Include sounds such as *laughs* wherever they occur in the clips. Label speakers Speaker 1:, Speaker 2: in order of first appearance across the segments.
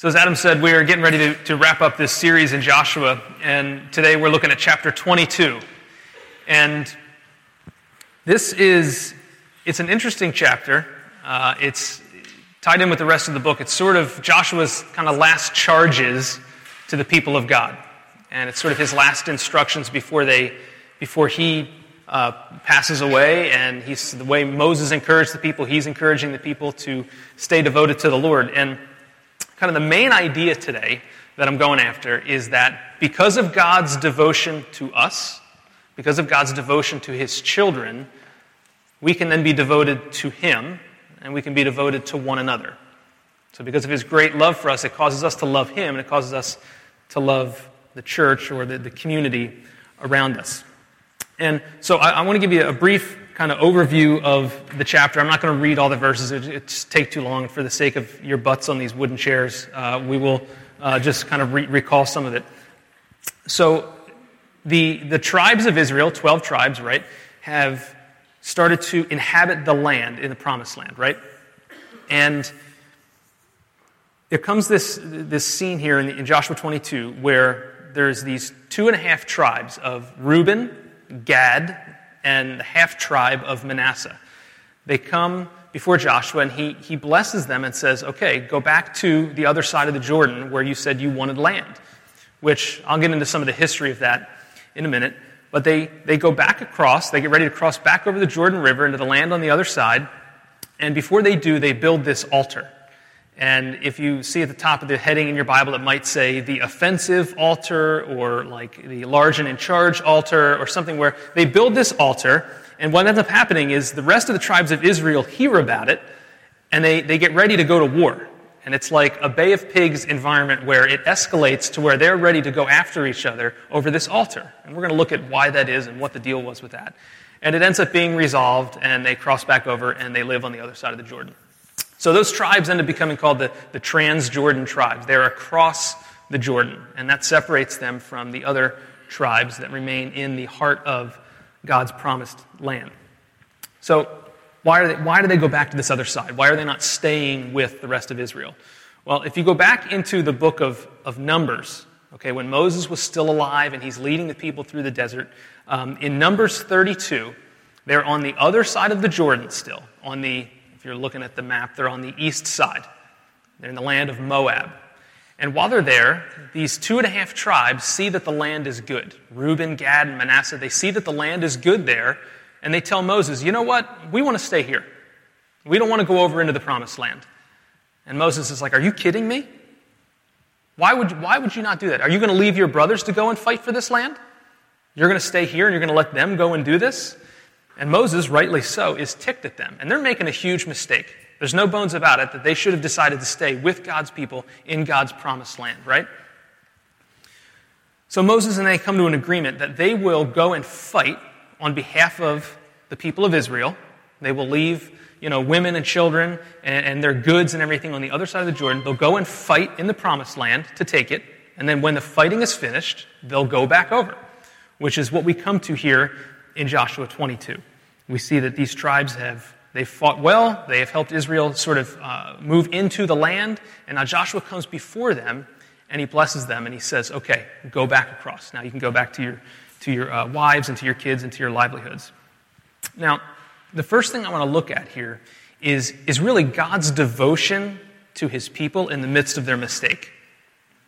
Speaker 1: So, as Adam said, we are getting ready to, to wrap up this series in Joshua, and today we're looking at chapter 22. And this is, it's an interesting chapter. Uh, it's tied in with the rest of the book. It's sort of Joshua's kind of last charges to the people of God. And it's sort of his last instructions before, they, before he uh, passes away. And he's, the way Moses encouraged the people, he's encouraging the people to stay devoted to the Lord. And kind of the main idea today that I'm going after is that because of God's devotion to us, because of God's devotion to his children, we can then be devoted to him and we can be devoted to one another. So, because of his great love for us, it causes us to love him and it causes us to love the church or the, the community around us. And so, I, I want to give you a brief kind of overview of the chapter. I'm not going to read all the verses, it, it take too long. For the sake of your butts on these wooden chairs, uh, we will uh, just kind of re- recall some of it. So, the, the tribes of Israel, 12 tribes, right, have started to inhabit the land in the promised land, right? And there comes this, this scene here in, in Joshua 22 where there's these two and a half tribes of Reuben, Gad, and the half tribe of Manasseh. They come before Joshua and he, he blesses them and says, Okay, go back to the other side of the Jordan where you said you wanted land, which I'll get into some of the history of that in a minute. But they, they go back across, they get ready to cross back over the Jordan River into the land on the other side. And before they do, they build this altar. And if you see at the top of the heading in your Bible, it might say the offensive altar or like the large and in charge altar or something where they build this altar. And what ends up happening is the rest of the tribes of Israel hear about it and they, they get ready to go to war. And it's like a Bay of Pigs environment where it escalates to where they're ready to go after each other over this altar. And we're going to look at why that is and what the deal was with that. And it ends up being resolved, and they cross back over and they live on the other side of the Jordan. So those tribes end up becoming called the, the Transjordan tribes. They're across the Jordan, and that separates them from the other tribes that remain in the heart of God's promised land. So, why, are they, why do they go back to this other side? Why are they not staying with the rest of Israel? Well, if you go back into the book of, of Numbers, okay, when Moses was still alive and he's leading the people through the desert, um, in Numbers 32, they're on the other side of the Jordan still, on the if you're looking at the map, they're on the east side. They're in the land of Moab. And while they're there, these two and a half tribes see that the land is good. Reuben, Gad, and Manasseh, they see that the land is good there, and they tell Moses, you know what? We want to stay here. We don't want to go over into the promised land. And Moses is like, Are you kidding me? Why would, why would you not do that? Are you going to leave your brothers to go and fight for this land? You're going to stay here and you're going to let them go and do this? And Moses, rightly so, is ticked at them. And they're making a huge mistake. There's no bones about it that they should have decided to stay with God's people in God's promised land, right? So Moses and they come to an agreement that they will go and fight on behalf of the people of Israel. They will leave, you know, women and children and, and their goods and everything on the other side of the Jordan. They'll go and fight in the promised land to take it. And then when the fighting is finished, they'll go back over, which is what we come to here in Joshua 22 we see that these tribes have they've fought well. They have helped Israel sort of uh, move into the land. And now Joshua comes before them and he blesses them and he says, okay, go back across. Now you can go back to your, to your uh, wives and to your kids and to your livelihoods. Now, the first thing I want to look at here is, is really God's devotion to his people in the midst of their mistake.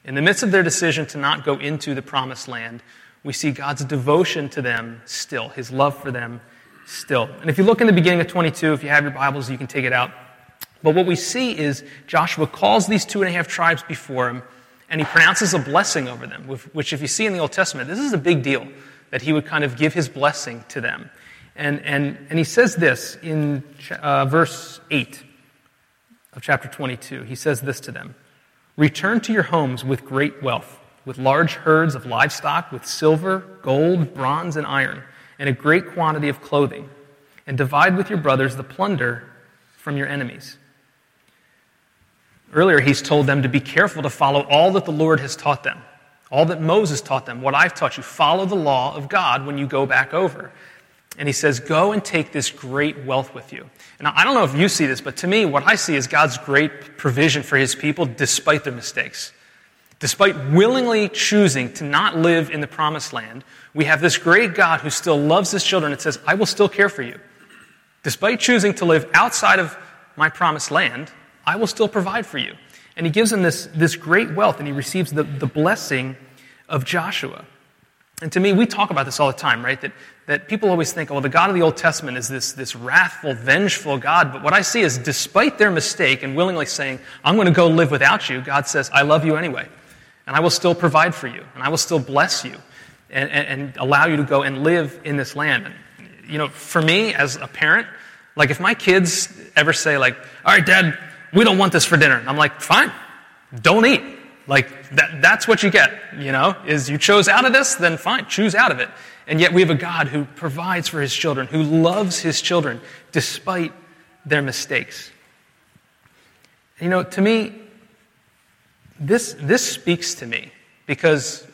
Speaker 1: In the midst of their decision to not go into the promised land, we see God's devotion to them still, his love for them still. And if you look in the beginning of 22, if you have your Bibles, you can take it out. But what we see is Joshua calls these two and a half tribes before him, and he pronounces a blessing over them, which, if you see in the Old Testament, this is a big deal that he would kind of give his blessing to them. And, and, and he says this in uh, verse 8 of chapter 22. He says this to them Return to your homes with great wealth, with large herds of livestock, with silver, gold, bronze, and iron and a great quantity of clothing, and divide with your brothers the plunder from your enemies. Earlier, he's told them to be careful to follow all that the Lord has taught them, all that Moses taught them, what I've taught you. Follow the law of God when you go back over. And he says, Go and take this great wealth with you. And I don't know if you see this, but to me, what I see is God's great provision for his people despite their mistakes. Despite willingly choosing to not live in the promised land, we have this great God who still loves his children and says, I will still care for you. Despite choosing to live outside of my promised land, I will still provide for you. And he gives him this, this great wealth, and he receives the, the blessing of Joshua. And to me, we talk about this all the time, right? That, that people always think, oh, the God of the Old Testament is this, this wrathful, vengeful God. But what I see is, despite their mistake and willingly saying, I'm going to go live without you, God says, I love you anyway. And I will still provide for you. And I will still bless you and, and, and allow you to go and live in this land. And, you know, for me as a parent, like if my kids ever say, like, all right, dad, we don't want this for dinner. I'm like, fine, don't eat. Like, that, that's what you get, you know, is you chose out of this, then fine, choose out of it. And yet we have a God who provides for his children, who loves his children despite their mistakes. You know, to me, this, this speaks to me because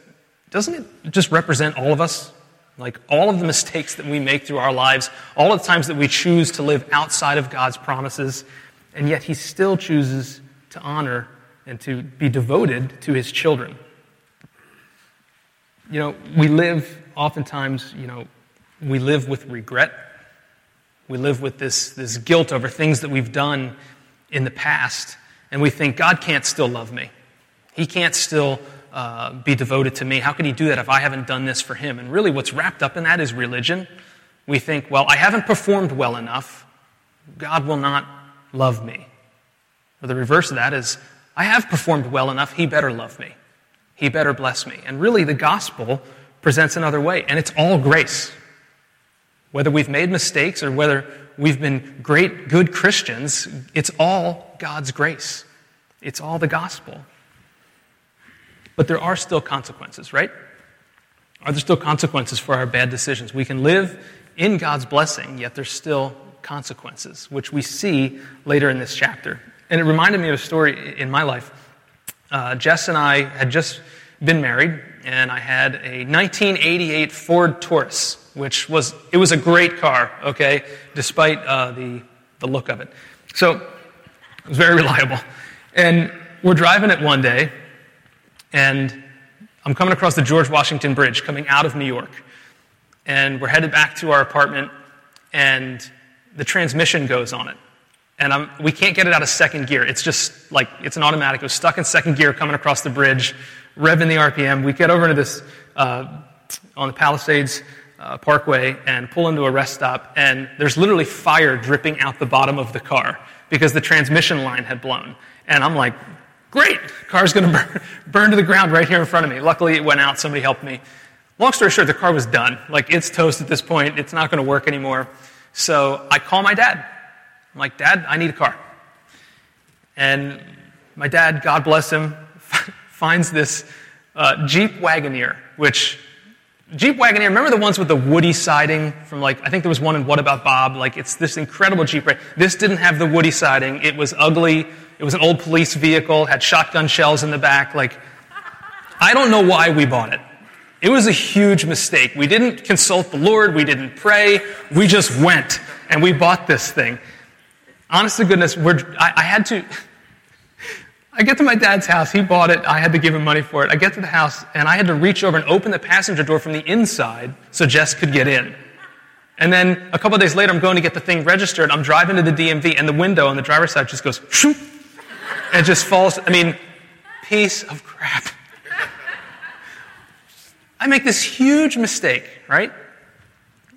Speaker 1: doesn't it just represent all of us? Like all of the mistakes that we make through our lives, all of the times that we choose to live outside of God's promises, and yet He still chooses to honor and to be devoted to His children. You know, we live oftentimes, you know, we live with regret. We live with this, this guilt over things that we've done in the past, and we think, God can't still love me. He can't still uh, be devoted to me. How could he do that if I haven't done this for him? And really, what's wrapped up in that is religion. We think, well, I haven't performed well enough. God will not love me. Or the reverse of that is, I have performed well enough. He better love me. He better bless me. And really, the gospel presents another way, and it's all grace. Whether we've made mistakes or whether we've been great, good Christians, it's all God's grace. It's all the gospel. But there are still consequences, right? Are there still consequences for our bad decisions? We can live in God's blessing, yet there's still consequences, which we see later in this chapter. And it reminded me of a story in my life. Uh, Jess and I had just been married, and I had a 1988 Ford Taurus, which was it was a great car, okay, despite uh, the the look of it. So it was very *laughs* reliable. And we're driving it one day, and I'm coming across the George Washington Bridge coming out of New York. And we're headed back to our apartment, and the transmission goes on it. And I'm, we can't get it out of second gear. It's just like, it's an automatic. It was stuck in second gear coming across the bridge, revving the RPM. We get over into this, uh, on the Palisades uh, Parkway and pull into a rest stop, and there's literally fire dripping out the bottom of the car because the transmission line had blown. And I'm like, Great, car's going to burn, burn to the ground right here in front of me. Luckily, it went out. Somebody helped me. Long story short, the car was done. Like, it's toast at this point. It's not going to work anymore. So I call my dad. I'm like, Dad, I need a car. And my dad, God bless him, *laughs* finds this uh, Jeep Wagoneer, which Jeep Wagoneer, remember the ones with the woody siding from like, I think there was one in What About Bob? Like, it's this incredible Jeep, right? This didn't have the woody siding. It was ugly. It was an old police vehicle, had shotgun shells in the back. Like, I don't know why we bought it. It was a huge mistake. We didn't consult the Lord. We didn't pray. We just went and we bought this thing. Honest to goodness, I, I had to. I get to my dad's house. He bought it. I had to give him money for it. I get to the house and I had to reach over and open the passenger door from the inside so Jess could get in. And then a couple days later, I'm going to get the thing registered. I'm driving to the DMV and the window on the driver's side just goes, shoop, and just falls. I mean, piece of crap. I make this huge mistake, right?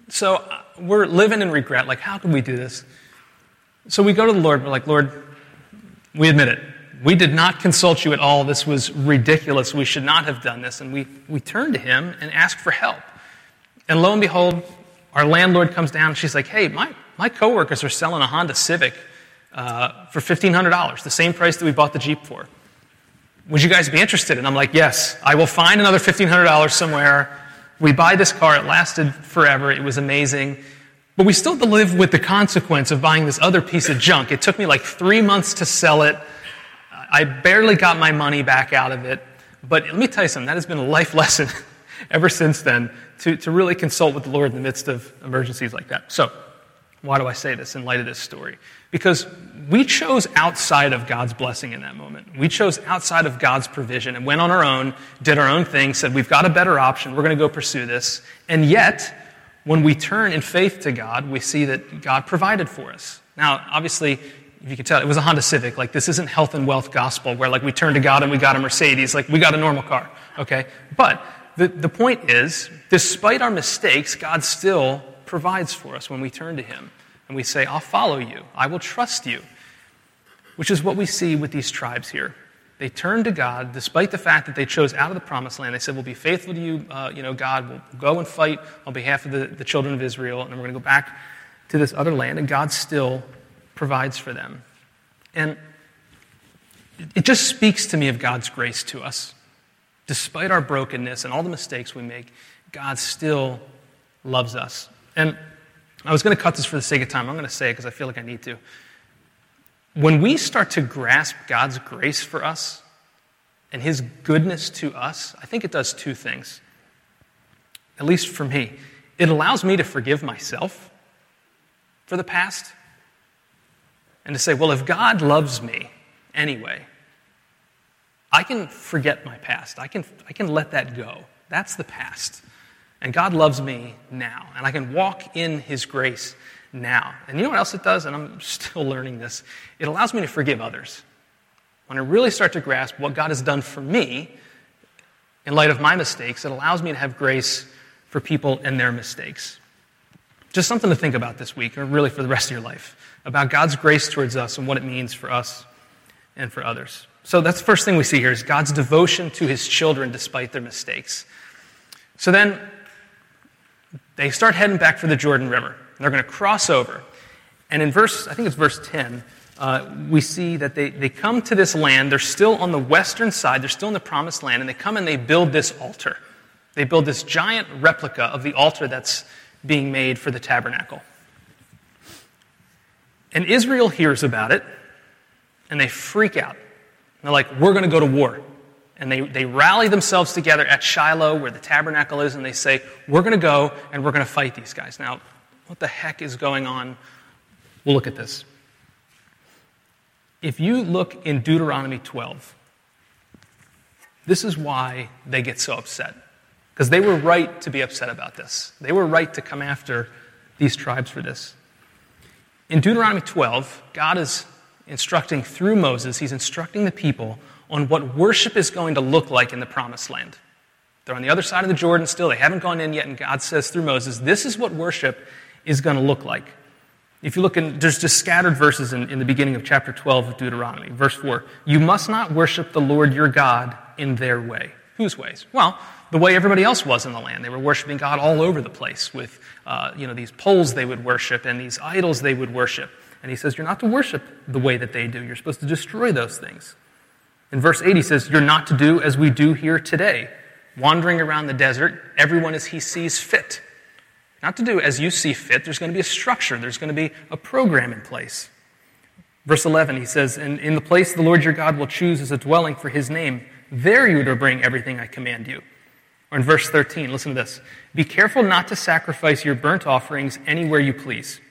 Speaker 1: So uh, we're living in regret. Like, how can we do this? So we go to the Lord. We're like, Lord, we admit it. We did not consult you at all. This was ridiculous. We should not have done this. And we, we turn to him and ask for help. And lo and behold, our landlord comes down. And she's like, hey, my, my coworkers are selling a Honda Civic for $1,500, the same price that we bought the Jeep for. Would you guys be interested? And I'm like, yes, I will find another $1,500 somewhere. We buy this car. It lasted forever. It was amazing. But we still live with the consequence of buying this other piece of junk. It took me like three months to sell it. I barely got my money back out of it. But let me tell you something, that has been a life *laughs* lesson. ever since then to, to really consult with the Lord in the midst of emergencies like that. So, why do I say this in light of this story? Because we chose outside of God's blessing in that moment. We chose outside of God's provision and went on our own, did our own thing, said, We've got a better option. We're going to go pursue this. And yet, when we turn in faith to God, we see that God provided for us. Now, obviously, if you can tell, it was a Honda Civic. Like, this isn't health and wealth gospel where, like, we turn to God and we got a Mercedes. Like, we got a normal car, okay? But the, the point is, despite our mistakes, God still provides for us when we turn to Him. And we say, I'll follow you. I will trust you. Which is what we see with these tribes here. They turned to God despite the fact that they chose out of the promised land. They said, We'll be faithful to you, uh, you know, God. We'll go and fight on behalf of the, the children of Israel, and we're going to go back to this other land. And God still provides for them. And it just speaks to me of God's grace to us. Despite our brokenness and all the mistakes we make, God still loves us. And I was going to cut this for the sake of time. I'm going to say it because I feel like I need to. When we start to grasp God's grace for us and His goodness to us, I think it does two things. At least for me, it allows me to forgive myself for the past and to say, well, if God loves me anyway, I can forget my past. I can, I can let that go. That's the past. And God loves me now. And I can walk in His grace now. And you know what else it does? And I'm *laughs* still learning this. It allows me to forgive others. When I really start to grasp what God has done for me in light of my mistakes, it allows me to have grace for people and their mistakes. Just something to think about this week, or really for the rest of your life about God's grace towards us and what it means for us and for others. So that's the first thing we see here is God's devotion to his children despite their mistakes. So then they start heading back for the Jordan River. They're going to cross over. And in verse, I think it's verse 10, uh, we see that they, they come to this land. They're still on the western side. They're still in the promised land. And they come and they build this altar. They build this giant replica of the altar that's being made for the tabernacle. And Israel hears about it, and they freak out. they're like, we're going to go to war. And they, they rally themselves together at Shiloh, where the tabernacle is, and they say, we're going to go and we're going to fight these guys. Now, what the heck is going on? We'll look at this. If you look in Deuteronomy 12, this is why they get so upset. Because they were right to be upset about this. They were right to come after these tribes for this. In Deuteronomy 12, God is instructing through Moses, he's instructing the people on what worship is going to look like in the promised land. They're on the other side of the Jordan still, they haven't gone in yet, and God says through Moses, this is what worship is going to look like. If you look in, there's just scattered verses in, in the beginning of chapter 12 of Deuteronomy. Verse 4 You must not worship the Lord your God in their way. Whose ways? Well, the way everybody else was in the land. They were worshiping God all over the place with uh, you know, these poles they would worship and these idols they would worship. And he says, You're not to worship the way that they do. You're supposed to destroy those things. In verse 8, he says, You're not to do as we do here today, wandering around the desert, everyone as he sees fit. Not to do as you see fit. There's going to be a structure, there's going to be a program in place. Verse 11, he says, In, in the place the Lord your God will choose as a dwelling for his name, there you are to bring everything I command you. Or in verse 13, listen to this Be careful not to sacrifice your burnt offerings anywhere you please.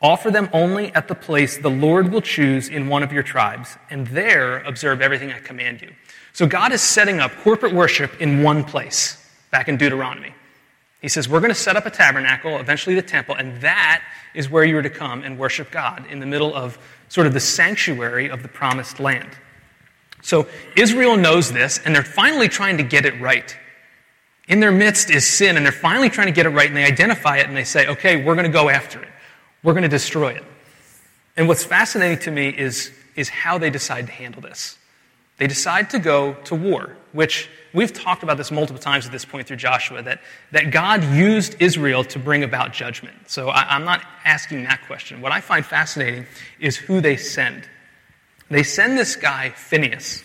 Speaker 1: Offer them only at the place the Lord will choose in one of your tribes, and there observe everything I command you. So God is setting up corporate worship in one place, back in Deuteronomy. He says, We're going to set up a tabernacle, eventually the temple, and that is where you are to come and worship God in the middle of sort of the sanctuary of the promised land. So Israel knows this, and they're finally trying to get it right. In their midst is sin, and they're finally trying to get it right, and they identify it, and they say, okay, we're going to go after it. We're going to destroy it. And what's fascinating to me is, is how they decide to handle this. They decide to go to war, which we've talked about this multiple times at this point through Joshua, that, that God used Israel to bring about judgment. So I, I'm not asking that question. What I find fascinating is who they send. They send this guy, Phineas,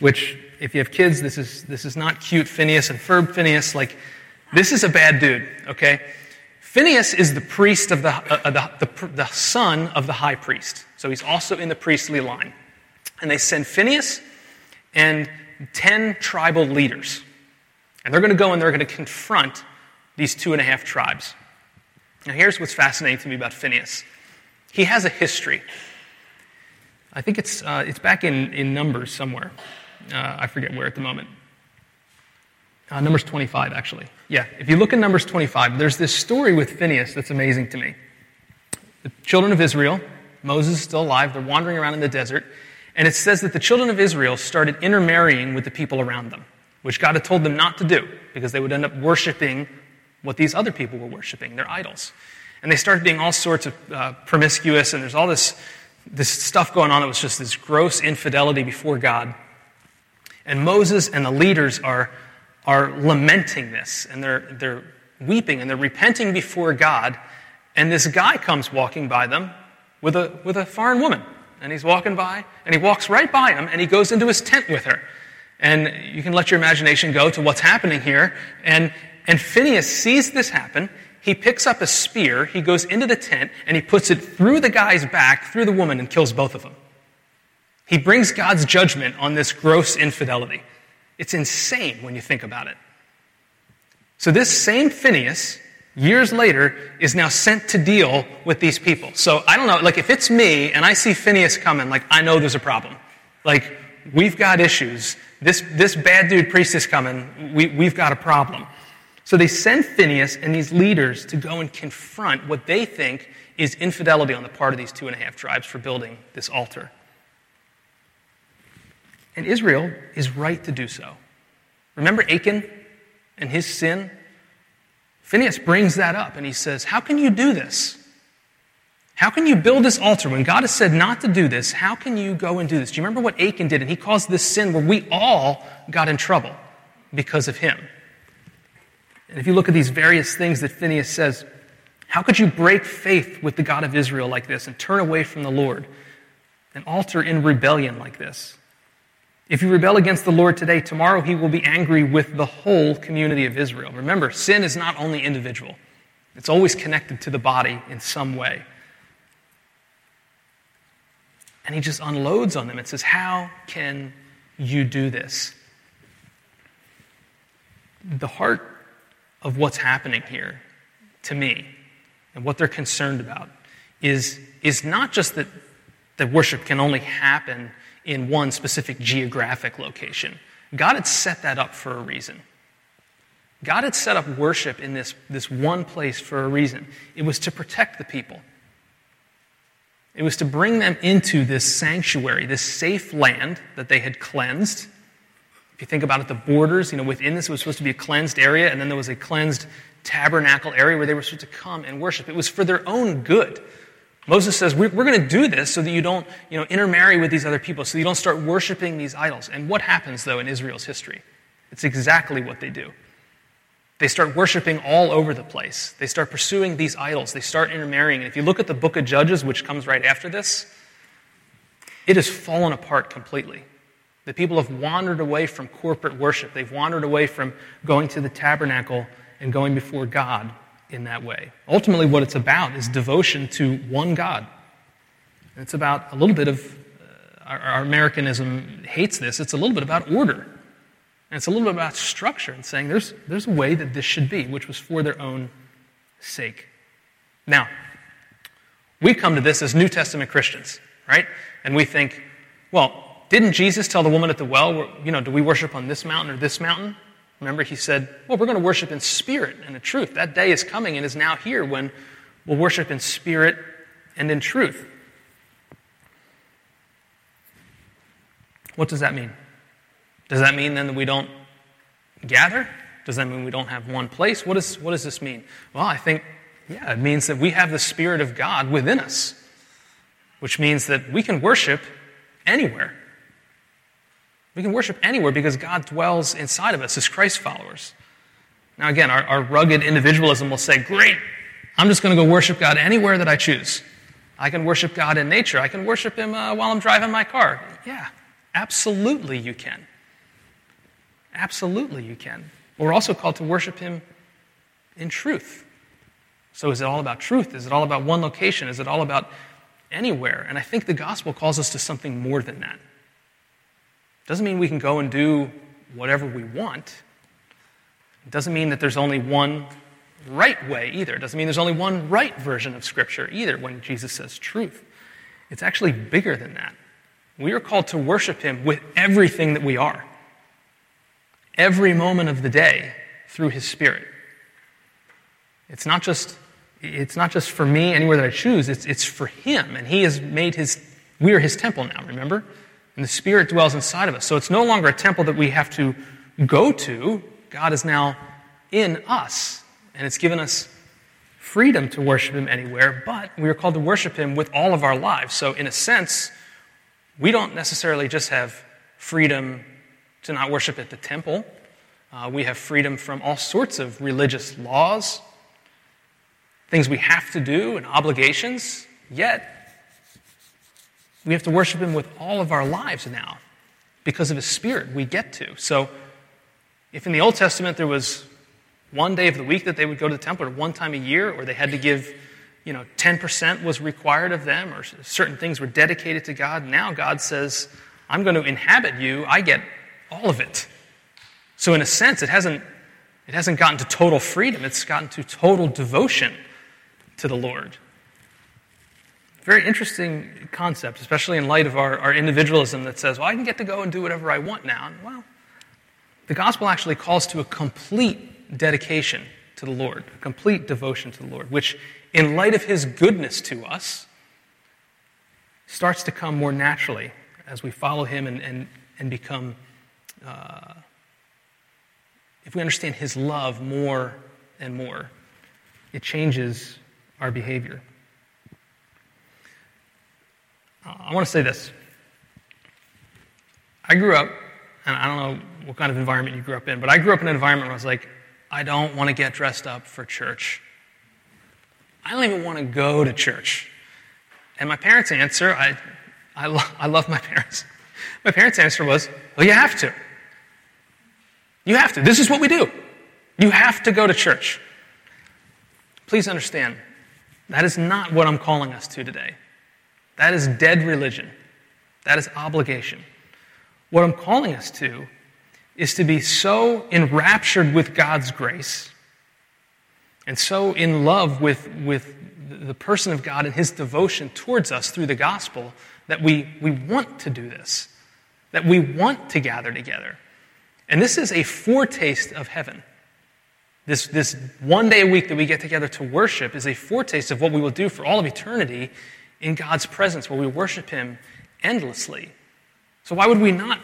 Speaker 1: which if you have kids, this is, this is not cute Phineas and Ferb Phineas. Like, this is a bad dude, okay? Phineas is the priest of the, uh, the, the, the son of the high priest. So he's also in the priestly line. And they send Phineas and 10 tribal leaders. And they're going to go and they're going to confront these two and a half tribes. Now, here's what's fascinating to me about Phineas he has a history. I think it's, uh, it's back in, in Numbers somewhere. Uh, I forget where at the moment. Uh, Numbers 25, actually. Yeah, if you look in Numbers 25, there's this story with Phineas that's amazing to me. The children of Israel, Moses is still alive, they're wandering around in the desert, and it says that the children of Israel started intermarrying with the people around them, which God had told them not to do because they would end up worshiping what these other people were worshiping, their idols. And they started being all sorts of uh, promiscuous, and there's all this, this stuff going on that was just this gross infidelity before God. And Moses and the leaders are, are lamenting this, and they're, they're weeping, and they're repenting before God. And this guy comes walking by them with a, with a foreign woman and he's walking by, and he walks right by him, and he goes into his tent with her. And you can let your imagination go to what's happening here. And, and Phineas sees this happen. He picks up a spear, he goes into the tent, and he puts it through the guy's back, through the woman, and kills both of them. He brings God's judgment on this gross infidelity. It's insane when you think about it. So, this same Phineas years later, is now sent to deal with these people. So I don't know, like if it's me and I see Phineas coming, like I know there's a problem. Like we've got issues. This, this bad dude priest is coming. We, we've got a problem. So they send Phineas and these leaders to go and confront what they think is infidelity on the part of these two and a half tribes for building this altar. And Israel is right to do so. Remember Achan and his sin? Phineas brings that up and he says, How can you do this? How can you build this altar when God has said not to do this? How can you go and do this? Do you remember what Achan did? And he caused this sin where we all got in trouble because of him. And if you look at these various things that Phineas says, how could you break faith with the God of Israel like this and turn away from the Lord? and altar in rebellion like this? If you rebel against the Lord today, tomorrow he will be angry with the whole community of Israel. Remember, sin is not only individual, it's always connected to the body in some way. And he just unloads on them and says, How can you do this? The heart of what's happening here to me and what they're concerned about is, is not just that, that worship can only happen in one specific geographic location. God had set that up for a reason. God had set up worship in this, this one place for a reason. It was to protect the people. It was to bring them into this sanctuary, this safe land that they had cleansed. If you think about it, the borders, you know, within this it was supposed to be a cleansed area, and then there was a cleansed tabernacle area where they were supposed to come and worship. It was for their own good. Moses says, We're, we're going to do this so that you don't you know, intermarry with these other people, so you don't start worshiping these idols. And what happens, though, in Israel's history? It's exactly what they do. They start worshiping all over the place. They start pursuing these idols. They start intermarrying. And if you look at the book of Judges, which comes right after this, it has fallen apart completely. The people have wandered away from corporate worship. They've wandered away from going to the tabernacle and going before God in that way. Ultimately, what it's about is devotion to one God. It's about a little bit of, uh, our, our, Americanism hates this, it's a little bit about order. And it's a little bit about structure and saying there's, there's a way that this should be, which was for their own sake. Now, we come to this as New Testament Christians, right? And we think, well, didn't Jesus tell the woman at the well, you know, do we worship on this mountain or this mountain? Remember, he said, Well, we're going to worship in spirit and in truth. That day is coming and is now here when we'll worship in spirit and in truth. What does that mean? Does that mean then that we don't gather? Does that mean we don't have one place? What, is, what does this mean? Well, I think, yeah, it means that we have the Spirit of God within us, which means that we can worship anywhere. We can worship anywhere because God dwells inside of us as Christ followers. Now, again, our, our rugged individualism will say, Great, I'm just going to go worship God anywhere that I choose. I can worship God in nature. I can worship Him uh, while I'm driving my car. Yeah, absolutely you can. Absolutely you can. But We're also called to worship Him in truth. So, is it all about truth? Is it all about one location? Is it all about anywhere? And I think the gospel calls us to something more than that. Doesn't mean we can go and do whatever we want, It doesn't mean that there's only one right way either. It doesn't mean there's only one right version of Scripture either when Jesus says truth. It's actually bigger than that. We are called to worship Him with everything that we are, every moment of the day through His Spirit. It's not just, it's not just for me anywhere that I choose, it's, it's for Him. And He has made His, we are His temple now, remember? And the Spirit dwells inside of us. So it's no longer a temple that we have to go to. God is now in us. And it's given us freedom to worship Him anywhere, but we are called to worship Him with all of our lives. So, in a sense, we don't necessarily just have freedom to not worship at the temple. Uh, we have freedom from all sorts of religious laws, things we have to do, and obligations. Yet, we have to worship Him with all of our lives now because of His Spirit we get to. So, if in the Old Testament there was one day of the week that they would go to the temple, or one time a year, or they had to give, you know, 10% was required of them, or certain things were dedicated to God. Now God says, I'm going to inhabit you. I get all of it. So in a sense, it hasn't, it hasn't gotten to total freedom. It's gotten to total devotion to the Lord. Very interesting concept, especially in light of our, our individualism that says, well, I can get to go and do whatever I want now. well, the gospel actually calls to a complete dedication to the Lord, a complete devotion to the Lord, which, in light of His goodness to us, starts to come more naturally as we follow Him and, and, and become, uh, if we understand His love more and more, it changes our behavior. I want to say this. I grew up, and I don't know what kind of environment you grew up in, but I grew up in an environment where I was like, I don't want to get dressed up for church. I don't even want to go to church. And my parents' answer, I, I, lo- I love my *laughs* parents. My parents' answer was, Well, you have to. You have to. This is what we do. You have to go to church. Please understand, that is not what I'm calling us to today. That is dead religion. That is obligation. What I'm calling us to is to be so enraptured with God's grace and so in love with, with the person of God and his devotion towards us through the gospel that we, we want to do this, that we want to gather together. And this is a foretaste of heaven. This, this one day a week that we get together to worship is a foretaste of what we will do for all of eternity in God's presence, where we worship Him endlessly. So, why would we not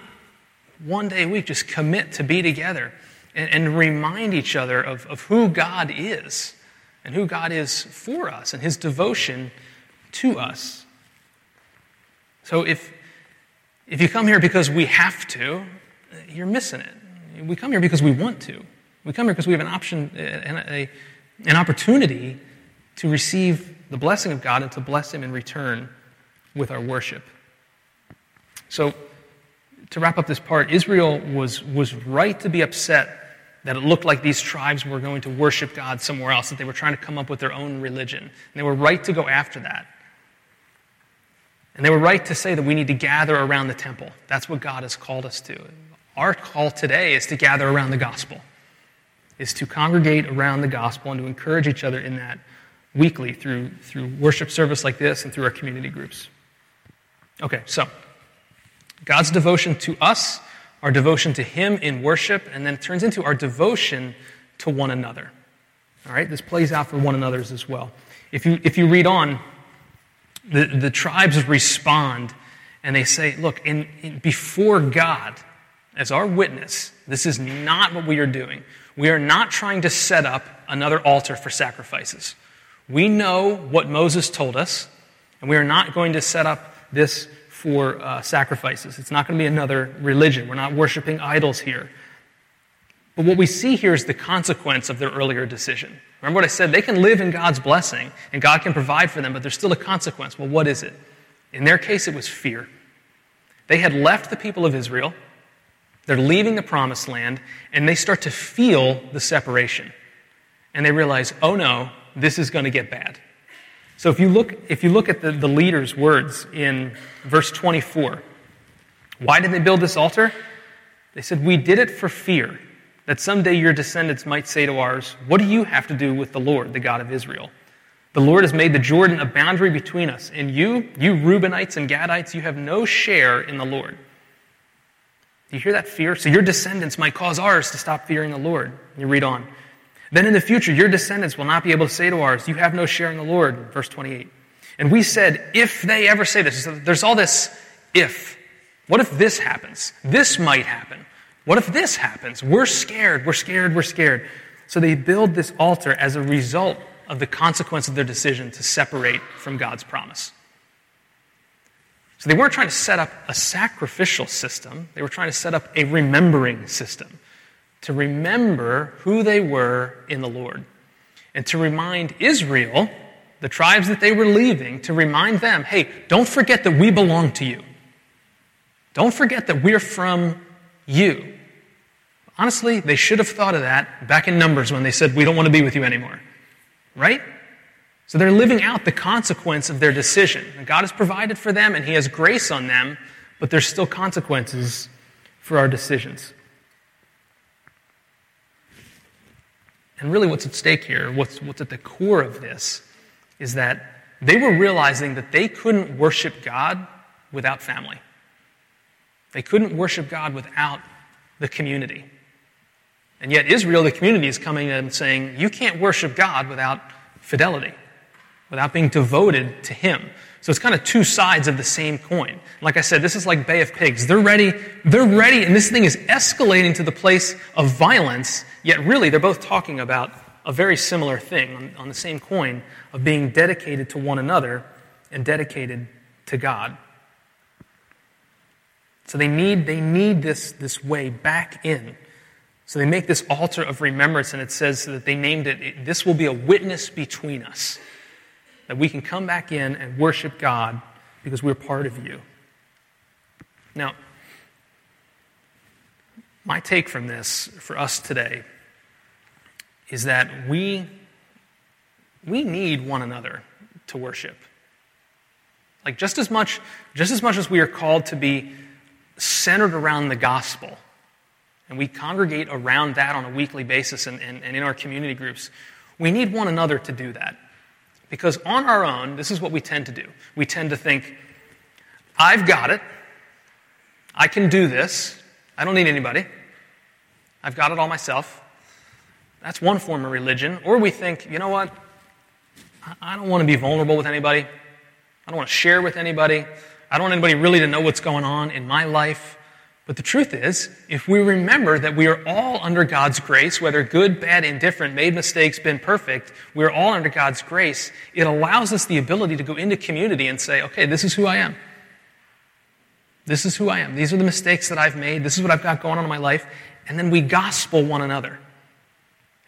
Speaker 1: one day a week just commit to be together and, and remind each other of, of who God is and who God is for us and his devotion to us. So if, if you come here because we have to, you're missing it. We come here because we want to. We come here because we have an option, an, a, an opportunity to receive the blessing of God and to bless Him in return with our worship. So, to wrap up this part, Israel was, was right to be upset that it looked like these tribes were going to worship God somewhere else, that they were trying to come up with their own religion. And they were right to go after that. And they were right to say that we need to gather around the temple. That's what God has called us to. Our call today is to gather around the gospel, is to congregate around the gospel and to encourage each other in that weekly through, through worship service like this and through our community groups. Okay, so God's devotion to us, our devotion to Him in worship, and then it turns into our devotion to one another. All right, this plays out for one another's as well. If you, if you read on, the, the tribes respond and they say, Look, in, in, before God, as our witness, this is not what we are doing. We are not trying to set up another altar for sacrifices. We know what Moses told us, and we are not going to set up this for uh, sacrifices. It's not going to be another religion. We're not worshiping idols here. But what we see here is the consequence of their earlier decision. Remember what I said? They can live in God's blessing and God can provide for them, but there's still a consequence. Well, what is it? In their case, it was fear. They had left the people of Israel, they're leaving the promised land, and they start to feel the separation. And they realize, oh no, this is going to get bad. So if you look, if you look at the, the leader's words in verse 24, why did they build this altar? They said, We did it for fear that someday your descendants might say to ours, What do you have to do with the Lord, the God of Israel? The Lord has made the Jordan a boundary between us, and you, you Reubenites and Gadites, you have no share in the Lord. Do you hear that fear? So your descendants might cause ours to stop fearing the Lord. You read on. Then in the future, your descendants will not be able to say to ours, You have no share in the Lord. Verse 28. And we said, If they ever say this, there's all this if. What if this happens? This might happen. What if this happens? We're scared, we're scared, we're scared. So they build this altar as a result of the consequence of their decision to separate from God's promise. So they weren't trying to set up a sacrificial system, they were trying to set up a remembering system to remember who they were in the Lord and to remind Israel, the tribes that they were leaving, to remind them hey, don't forget that we belong to you. Don't forget that we're from you. Honestly, they should have thought of that back in Numbers when they said, We don't want to be with you anymore. Right? So they're living out the consequence of their decision. And God has provided for them and He has grace on them, but there's still consequences for our decisions. And really, what's at stake here, what's, what's at the core of this, is that they were realizing that they couldn't worship God without family. They couldn't worship God without the community. And yet, Israel, the community, is coming in and saying, You can't worship God without fidelity, without being devoted to Him. So it's kind of two sides of the same coin. Like I said, this is like Bay of Pigs. They're ready, they're ready, and this thing is escalating to the place of violence, yet really they're both talking about a very similar thing on, on the same coin of being dedicated to one another and dedicated to God. So they need, they need this, this way back in so they make this altar of remembrance, and it says that they named it, this will be a witness between us. That we can come back in and worship God because we're part of you. Now, my take from this for us today is that we, we need one another to worship. Like just as much, just as much as we are called to be centered around the gospel and we congregate around that on a weekly basis and, and, and in our community groups, we need one another to do that. Because on our own, this is what we tend to do. We tend to think, I've got it. I can do this. I don't need anybody. I've got it all myself. That's one form of religion. Or we think, you know what? I don't want to be vulnerable with anybody. I don't want to share with anybody. I don't want anybody really to know what's going on in my life. But the truth is, if we remember that we are all under God's grace, whether good, bad, indifferent, made mistakes, been perfect, we're all under God's grace, it allows us the ability to go into community and say, okay, this is who I am. This is who I am. These are the mistakes that I've made. This is what I've got going on in my life. And then we gospel one another.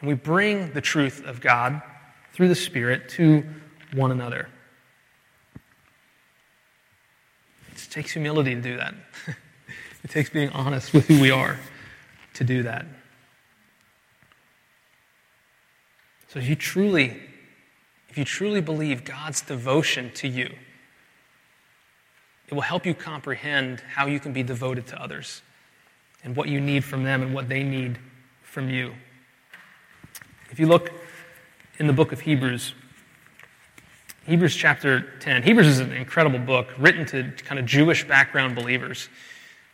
Speaker 1: And we bring the truth of God through the Spirit to one another. It takes humility to do that. *laughs* It takes being honest with who we are to do that. So if you truly, if you truly believe God's devotion to you, it will help you comprehend how you can be devoted to others and what you need from them and what they need from you. If you look in the book of Hebrews, Hebrews chapter 10, Hebrews is an incredible book written to kind of Jewish background believers.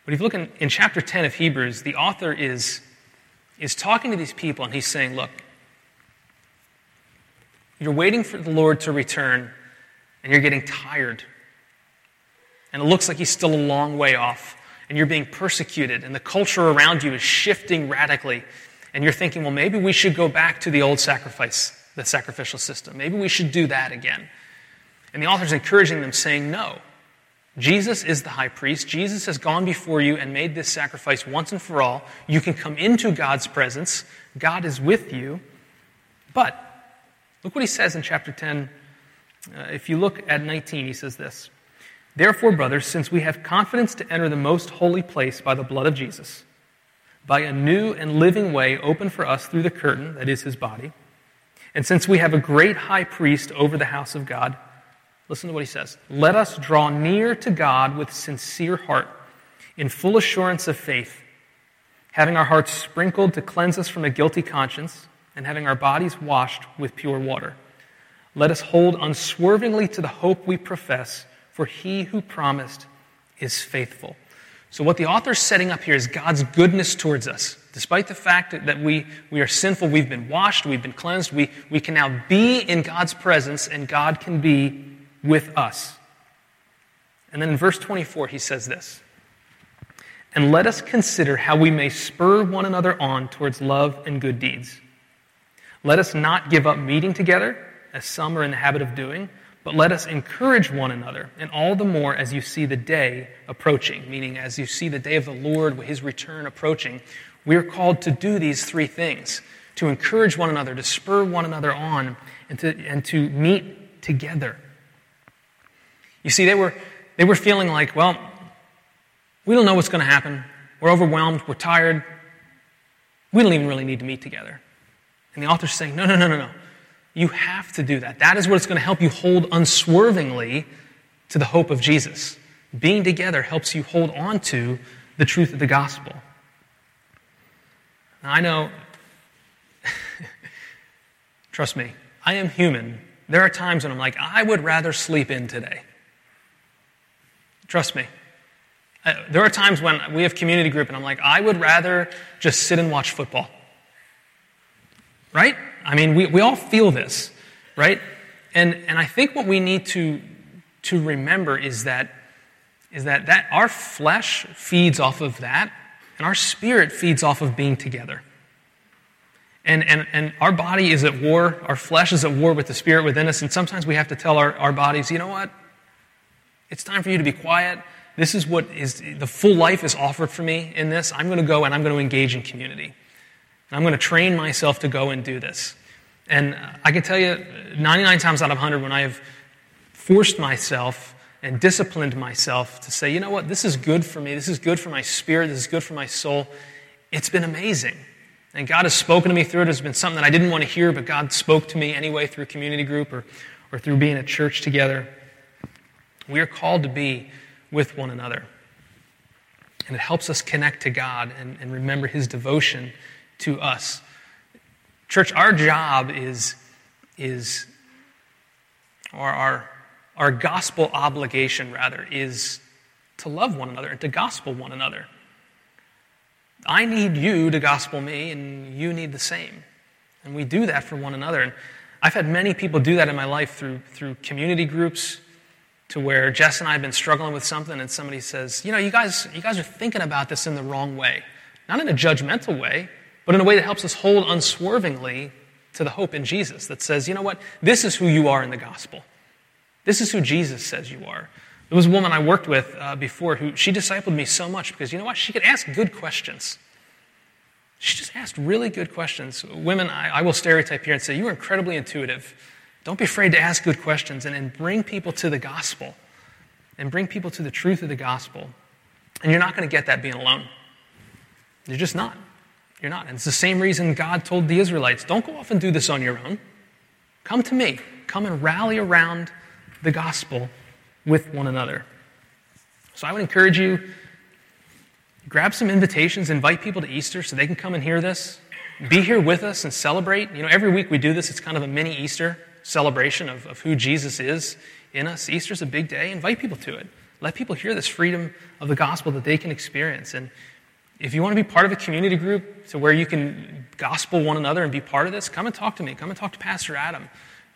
Speaker 1: But if you look in, in chapter 10 of Hebrews, the author is, is talking to these people and he's saying, Look, you're waiting for the Lord to return and you're getting tired. And it looks like he's still a long way off. And you're being persecuted, and the culture around you is shifting radically. And you're thinking, well, maybe we should go back to the old sacrifice, the sacrificial system. Maybe we should do that again. And the author's encouraging them, saying, no. Jesus is the high priest. Jesus has gone before you and made this sacrifice once and for all. You can come into God's presence. God is with you. But look what he says in chapter 10. Uh, if you look at 19, he says this Therefore, brothers, since we have confidence to enter the most holy place by the blood of Jesus, by a new and living way open for us through the curtain, that is his body, and since we have a great high priest over the house of God, Listen to what he says. Let us draw near to God with sincere heart, in full assurance of faith having our hearts sprinkled to cleanse us from a guilty conscience, and having our bodies washed with pure water. Let us hold unswervingly to the hope we profess, for he who promised is faithful. So, what the author is setting up here is God's goodness towards us. Despite the fact that we, we are sinful, we've been washed, we've been cleansed, we, we can now be in God's presence, and God can be with us. And then in verse 24, he says this And let us consider how we may spur one another on towards love and good deeds. Let us not give up meeting together, as some are in the habit of doing but let us encourage one another, and all the more as you see the day approaching, meaning as you see the day of the Lord, his return approaching. We are called to do these three things to encourage one another, to spur one another on, and to, and to meet together. You see, they were, they were feeling like, well, we don't know what's going to happen. We're overwhelmed. We're tired. We don't even really need to meet together. And the author's saying, no, no, no, no, no. You have to do that. That is what's going to help you hold unswervingly to the hope of Jesus. Being together helps you hold on to the truth of the gospel. Now, I know, *laughs* trust me, I am human. There are times when I'm like, I would rather sleep in today. Trust me. There are times when we have community group and I'm like, I would rather just sit and watch football. Right? I mean, we, we all feel this, right? And, and I think what we need to, to remember is that, is that, that our flesh feeds off of that, and our spirit feeds off of being together. And, and, and our body is at war, our flesh is at war with the spirit within us, and sometimes we have to tell our, our bodies, you know what? It's time for you to be quiet. This is what is the full life is offered for me in this. I'm going to go and I'm going to engage in community. And I'm going to train myself to go and do this. And I can tell you 99 times out of 100 when I have forced myself and disciplined myself to say, you know what, this is good for me, this is good for my spirit, this is good for my soul, it's been amazing. And God has spoken to me through it. It's been something that I didn't want to hear, but God spoke to me anyway through community group or, or through being at church together. We are called to be with one another. And it helps us connect to God and, and remember His devotion to us. Church, our job is, is or our, our gospel obligation, rather, is to love one another and to gospel one another. I need you to gospel me, and you need the same. And we do that for one another. And I've had many people do that in my life through, through community groups, to where Jess and I have been struggling with something, and somebody says, You know, you guys, you guys are thinking about this in the wrong way. Not in a judgmental way, but in a way that helps us hold unswervingly to the hope in Jesus that says, you know what? This is who you are in the gospel. This is who Jesus says you are. There was a woman I worked with uh, before who she discipled me so much because you know what? She could ask good questions. She just asked really good questions. Women, I, I will stereotype here and say, you are incredibly intuitive. Don't be afraid to ask good questions and, and bring people to the gospel and bring people to the truth of the gospel. And you're not going to get that being alone. You're just not. You're not. And it's the same reason God told the Israelites don't go off and do this on your own. Come to me. Come and rally around the gospel with one another. So I would encourage you grab some invitations, invite people to Easter so they can come and hear this. Be here with us and celebrate. You know, every week we do this, it's kind of a mini Easter celebration of, of who Jesus is in us. Easter's a big day. Invite people to it. Let people hear this freedom of the gospel that they can experience. And if you want to be part of a community group to where you can gospel one another and be part of this, come and talk to me. Come and talk to Pastor Adam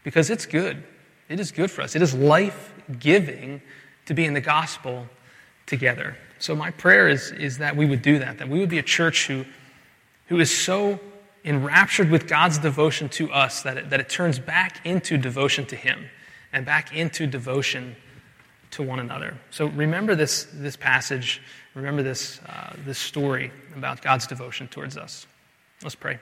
Speaker 1: because it's good. It is good for us. It is life giving to be in the gospel together. So, my prayer is, is that we would do that, that we would be a church who, who is so enraptured with God's devotion to us that it, that it turns back into devotion to Him and back into devotion to one another. So, remember this, this passage Remember this, uh, this story about God's devotion towards us. Let's pray.